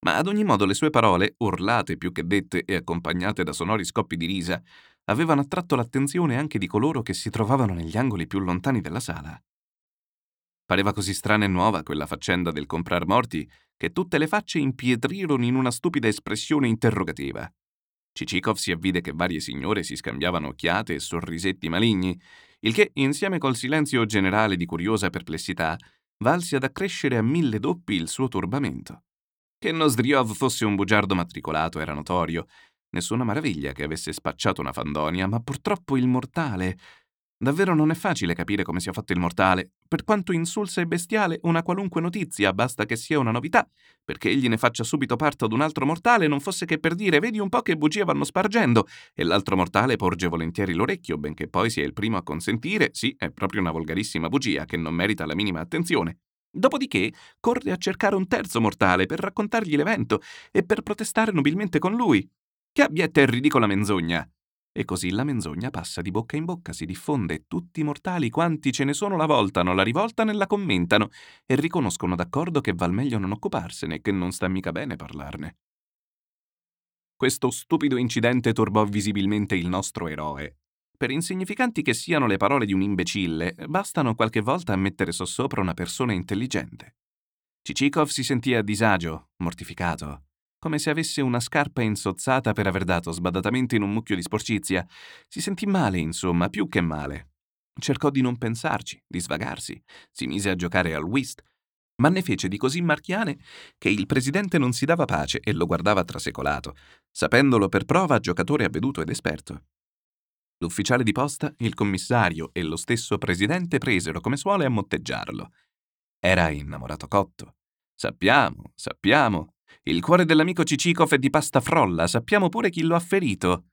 A: Ma ad ogni modo le sue parole, urlate più che dette e accompagnate da sonori scoppi di risa, avevano attratto l'attenzione anche di coloro che si trovavano negli angoli più lontani della sala. Pareva così strana e nuova quella faccenda del comprar morti che tutte le facce impietrirono in una stupida espressione interrogativa. Cicikov si avvide che varie signore si scambiavano occhiate e sorrisetti maligni, il che, insieme col silenzio generale di curiosa perplessità, valse ad accrescere a mille doppi il suo turbamento. Che Nosdriov fosse un bugiardo matricolato era notorio. Nessuna maraviglia che avesse spacciato una fandonia, ma purtroppo il mortale Davvero non è facile capire come sia fatto il mortale. Per quanto insulsa e bestiale, una qualunque notizia basta che sia una novità, perché egli ne faccia subito parte ad un altro mortale non fosse che per dire vedi un po' che bugie vanno spargendo, e l'altro mortale porge volentieri l'orecchio, benché poi sia il primo a consentire, sì, è proprio una volgarissima bugia che non merita la minima attenzione. Dopodiché corre a cercare un terzo mortale per raccontargli l'evento e per protestare nobilmente con lui. Che abietta e ridicola menzogna! E così la menzogna passa di bocca in bocca, si diffonde e tutti i mortali quanti ce ne sono la voltano, la rivoltano e la commentano e riconoscono d'accordo che val meglio non occuparsene e che non sta mica bene parlarne. Questo stupido incidente turbò visibilmente il nostro eroe. Per insignificanti che siano le parole di un imbecille, bastano qualche volta a mettere sossopra una persona intelligente. Cicikov si sentì a disagio, mortificato come se avesse una scarpa insozzata per aver dato sbadatamente in un mucchio di sporcizia. Si sentì male, insomma, più che male. Cercò di non pensarci, di svagarsi, si mise a giocare al whist, ma ne fece di così marchiane che il presidente non si dava pace e lo guardava trasecolato, sapendolo per prova giocatore avveduto ed esperto. L'ufficiale di posta, il commissario e lo stesso presidente presero come suole a motteggiarlo. Era innamorato cotto. Sappiamo, sappiamo, il cuore dell'amico Cicikov è di pasta frolla, sappiamo pure chi lo ha ferito.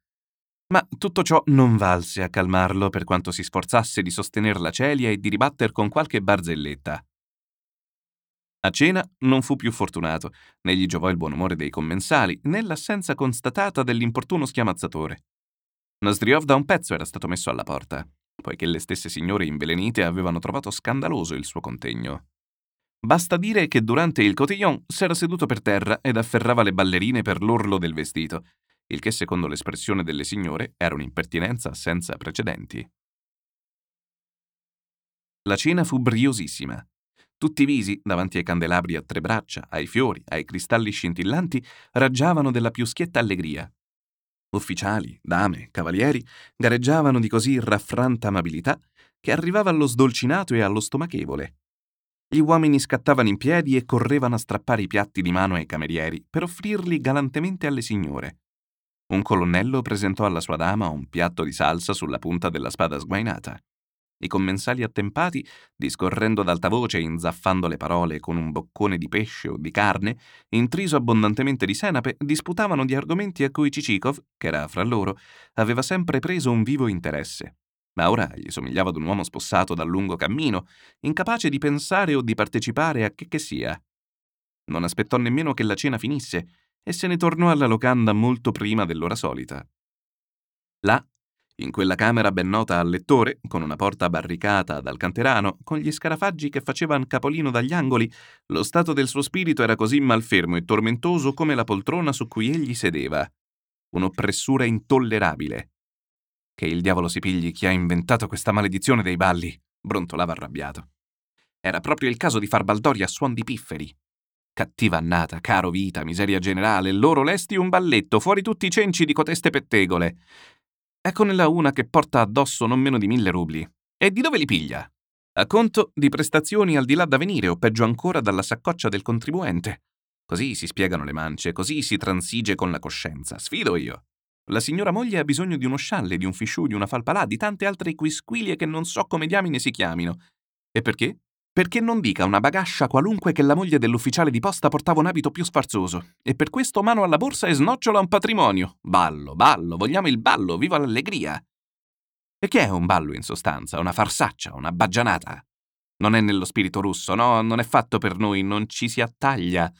A: Ma tutto ciò non valse a calmarlo per quanto si sforzasse di sostener la celia e di ribatter con qualche barzelletta. A cena non fu più fortunato, né gli giovò il buon umore dei commensali, né l'assenza constatata dell'importuno schiamazzatore. Nozdriov da un pezzo era stato messo alla porta, poiché le stesse signore invelenite avevano trovato scandaloso il suo contegno. Basta dire che durante il cotillon s'era seduto per terra ed afferrava le ballerine per l'orlo del vestito, il che secondo l'espressione delle signore era un'impertinenza senza precedenti. La cena fu briosissima. Tutti i visi, davanti ai candelabri a tre braccia, ai fiori, ai cristalli scintillanti, raggiavano della più schietta allegria. Ufficiali, dame, cavalieri gareggiavano di così raffranta amabilità che arrivava allo sdolcinato e allo stomachevole. Gli uomini scattavano in piedi e correvano a strappare i piatti di mano ai camerieri per offrirli galantemente alle signore. Un colonnello presentò alla sua dama un piatto di salsa sulla punta della spada sguainata. I commensali attempati, discorrendo ad alta voce e inzaffando le parole con un boccone di pesce o di carne, intriso abbondantemente di senape, disputavano di argomenti a cui Cicikov, che era fra loro, aveva sempre preso un vivo interesse ma ora gli somigliava ad un uomo spossato dal lungo cammino, incapace di pensare o di partecipare a che che sia. Non aspettò nemmeno che la cena finisse e se ne tornò alla locanda molto prima dell'ora solita. Là, in quella camera ben nota al lettore, con una porta barricata dal canterano, con gli scarafaggi che facevano capolino dagli angoli, lo stato del suo spirito era così malfermo e tormentoso come la poltrona su cui egli sedeva. Un'oppressura intollerabile. Che il diavolo si pigli chi ha inventato questa maledizione dei balli, brontolava arrabbiato. Era proprio il caso di far baldoria a suon di pifferi. Cattiva annata, caro vita, miseria generale, loro lesti un balletto, fuori tutti i cenci di coteste pettegole. Ecconela una che porta addosso non meno di mille rubli. E di dove li piglia? A conto di prestazioni al di là da venire, o peggio ancora dalla saccoccia del contribuente. Così si spiegano le mance, così si transige con la coscienza. Sfido io. La signora moglie ha bisogno di uno scialle, di un fisciù, di una falpalà, di tante altre quisquilie che non so come diamine si chiamino. E perché? Perché non dica una bagascia qualunque che la moglie dell'ufficiale di posta portava un abito più sfarzoso. E per questo mano alla borsa e snocciola un patrimonio. Ballo, ballo, vogliamo il ballo, viva l'allegria. E che è un ballo in sostanza? Una farsaccia, una baggianata? Non è nello spirito russo, no, non è fatto per noi, non ci si attaglia.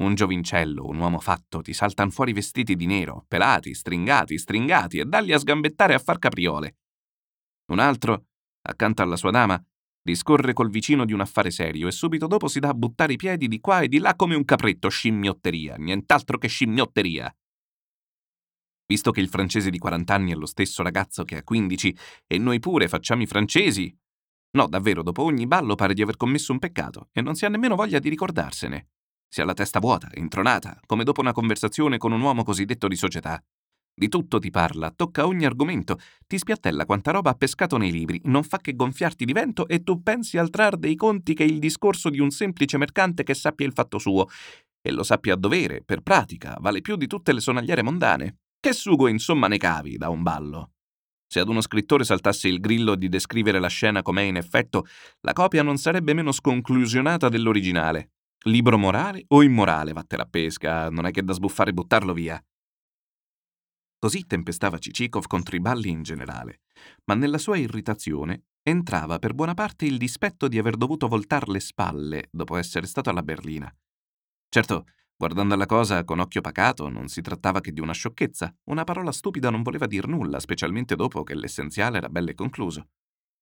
A: Un giovincello, un uomo fatto, ti saltan fuori vestiti di nero, pelati, stringati, stringati, e dalli a sgambettare a far capriole. Un altro, accanto alla sua dama, discorre col vicino di un affare serio e subito dopo si dà a buttare i piedi di qua e di là come un capretto, scimmiotteria, nient'altro che scimmiotteria. Visto che il francese di 40 anni è lo stesso ragazzo che ha 15 e noi pure facciamo i francesi. No, davvero, dopo ogni ballo pare di aver commesso un peccato e non si ha nemmeno voglia di ricordarsene. Si ha la testa vuota, intronata, come dopo una conversazione con un uomo cosiddetto di società. Di tutto ti parla, tocca ogni argomento, ti spiattella quanta roba ha pescato nei libri, non fa che gonfiarti di vento e tu pensi al trar dei conti che il discorso di un semplice mercante che sappia il fatto suo, e lo sappia a dovere, per pratica, vale più di tutte le sonagliere mondane. Che sugo insomma ne cavi da un ballo? Se ad uno scrittore saltasse il grillo di descrivere la scena com'è in effetto, la copia non sarebbe meno sconclusionata dell'originale. Libro morale o immorale, vattela a pesca, non è che da sbuffare e buttarlo via. Così tempestava Cicikov contro i balli in generale, ma nella sua irritazione entrava per buona parte il dispetto di aver dovuto voltar le spalle dopo essere stato alla berlina. Certo, guardando la cosa con occhio pacato, non si trattava che di una sciocchezza. Una parola stupida non voleva dir nulla, specialmente dopo che l'essenziale era bello e concluso.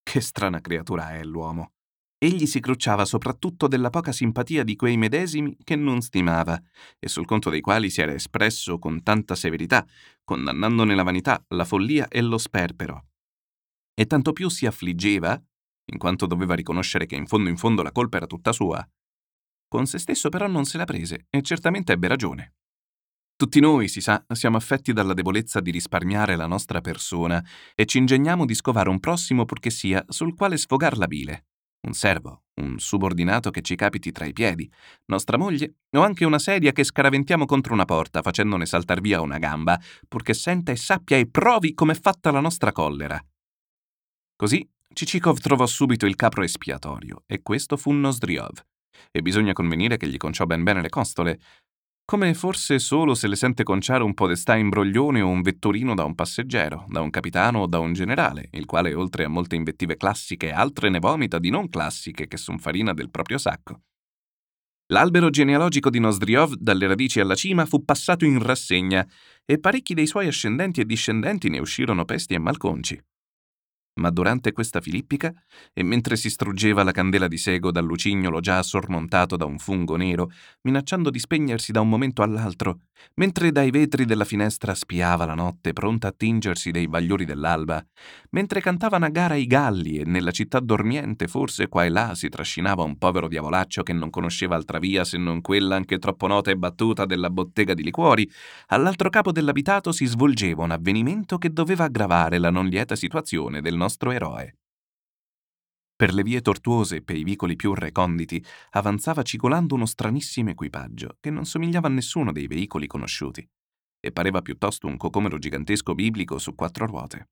A: Che strana creatura è l'uomo. Egli si crucciava soprattutto della poca simpatia di quei medesimi che non stimava e sul conto dei quali si era espresso con tanta severità, condannandone la vanità, la follia e lo sperpero. E tanto più si affliggeva, in quanto doveva riconoscere che in fondo in fondo la colpa era tutta sua. Con se stesso però non se la prese e certamente ebbe ragione. Tutti noi, si sa, siamo affetti dalla debolezza di risparmiare la nostra persona e ci ingegniamo di scovare un prossimo purché sia sul quale sfogar la bile un servo, un subordinato che ci capiti tra i piedi, nostra moglie o anche una sedia che scaraventiamo contro una porta facendone saltar via una gamba, purché senta e sappia e provi com'è fatta la nostra collera. Così Cicikov trovò subito il capro espiatorio, e questo fu Nosdriov. E bisogna convenire che gli conciò ben bene le costole, come forse solo se le sente conciare un podestà imbroglione o un vetturino da un passeggero, da un capitano o da un generale, il quale oltre a molte invettive classiche altre ne vomita di non classiche che son farina del proprio sacco. L'albero genealogico di Nosdriov, dalle radici alla cima, fu passato in rassegna e parecchi dei suoi ascendenti e discendenti ne uscirono pesti e malconci. Ma durante questa filippica, e mentre si struggeva la candela di sego dal lucignolo già sormontato da un fungo nero, minacciando di spegnersi da un momento all'altro, mentre dai vetri della finestra spiava la notte pronta a tingersi dei bagliori dell'alba, mentre cantavano a gara i galli e nella città dormiente forse qua e là si trascinava un povero diavolaccio che non conosceva altra via se non quella anche troppo nota e battuta della bottega di liquori, all'altro capo dell'abitato si svolgeva un avvenimento che doveva aggravare la non lieta situazione del nostro nostro eroe. Per le vie tortuose e per i vicoli più reconditi avanzava cigolando uno stranissimo equipaggio che non somigliava a nessuno dei veicoli conosciuti e pareva piuttosto un cocomero gigantesco biblico su quattro ruote.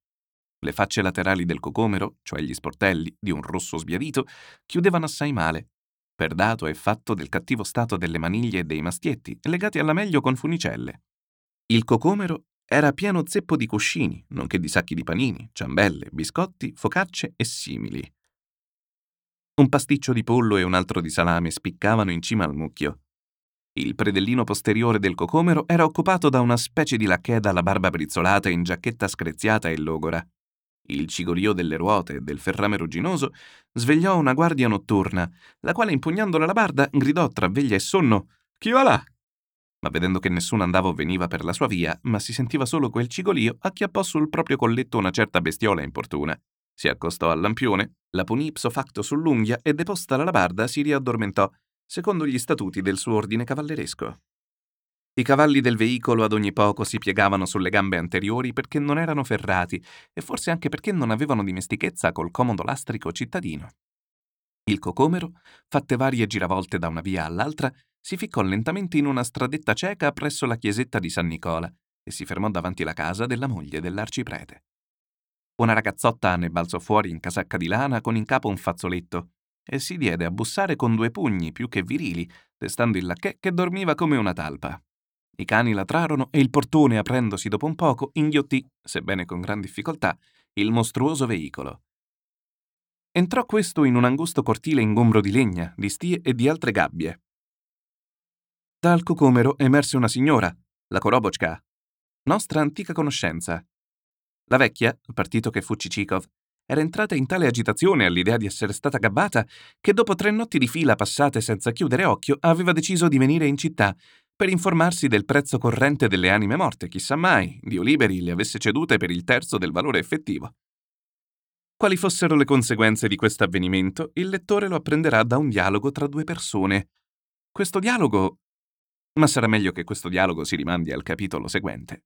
A: Le facce laterali del cocomero, cioè gli sportelli di un rosso sbiadito, chiudevano assai male, per dato e fatto del cattivo stato delle maniglie e dei mastietti, legati alla meglio con funicelle. Il cocomero era pieno zeppo di cuscini, nonché di sacchi di panini, ciambelle, biscotti, focacce e simili. Un pasticcio di pollo e un altro di salame spiccavano in cima al mucchio. Il predellino posteriore del cocomero era occupato da una specie di lacchè dalla barba brizzolata in giacchetta screziata e logora. Il cigolio delle ruote e del ferrame rugginoso svegliò una guardia notturna, la quale impugnando la barda gridò tra veglia e sonno Chi va là? Ma vedendo che nessuno andava o veniva per la sua via, ma si sentiva solo quel cigolio, acchiappò sul proprio colletto una certa bestiola importuna. Si accostò al lampione, la punì ipso facto sull'unghia e deposta la labarda si riaddormentò, secondo gli statuti del suo ordine cavalleresco. I cavalli del veicolo ad ogni poco si piegavano sulle gambe anteriori perché non erano ferrati e forse anche perché non avevano dimestichezza col comodo lastrico cittadino. Il cocomero, fatte varie giravolte da una via all'altra, si ficcò lentamente in una stradetta cieca presso la chiesetta di San Nicola e si fermò davanti la casa della moglie dell'arciprete. Una ragazzotta ne balzò fuori in casacca di lana con in capo un fazzoletto e si diede a bussare con due pugni più che virili, destando il lacchè che dormiva come una talpa. I cani latrarono e il portone, aprendosi dopo un poco, inghiottì, sebbene con gran difficoltà, il mostruoso veicolo. Entrò questo in un angusto cortile ingombro di legna, di stie e di altre gabbie, dal cocomero emerse una signora, la Korobochka, nostra antica conoscenza. La vecchia, partito che fu Cicikov, era entrata in tale agitazione all'idea di essere stata gabbata che dopo tre notti di fila passate senza chiudere occhio aveva deciso di venire in città per informarsi del prezzo corrente delle anime morte, chissà mai, Dio liberi le avesse cedute per il terzo del valore effettivo. Quali fossero le conseguenze di questo avvenimento, il lettore lo apprenderà da un dialogo tra due persone. Questo dialogo ma sarà meglio che questo dialogo si rimandi al capitolo seguente.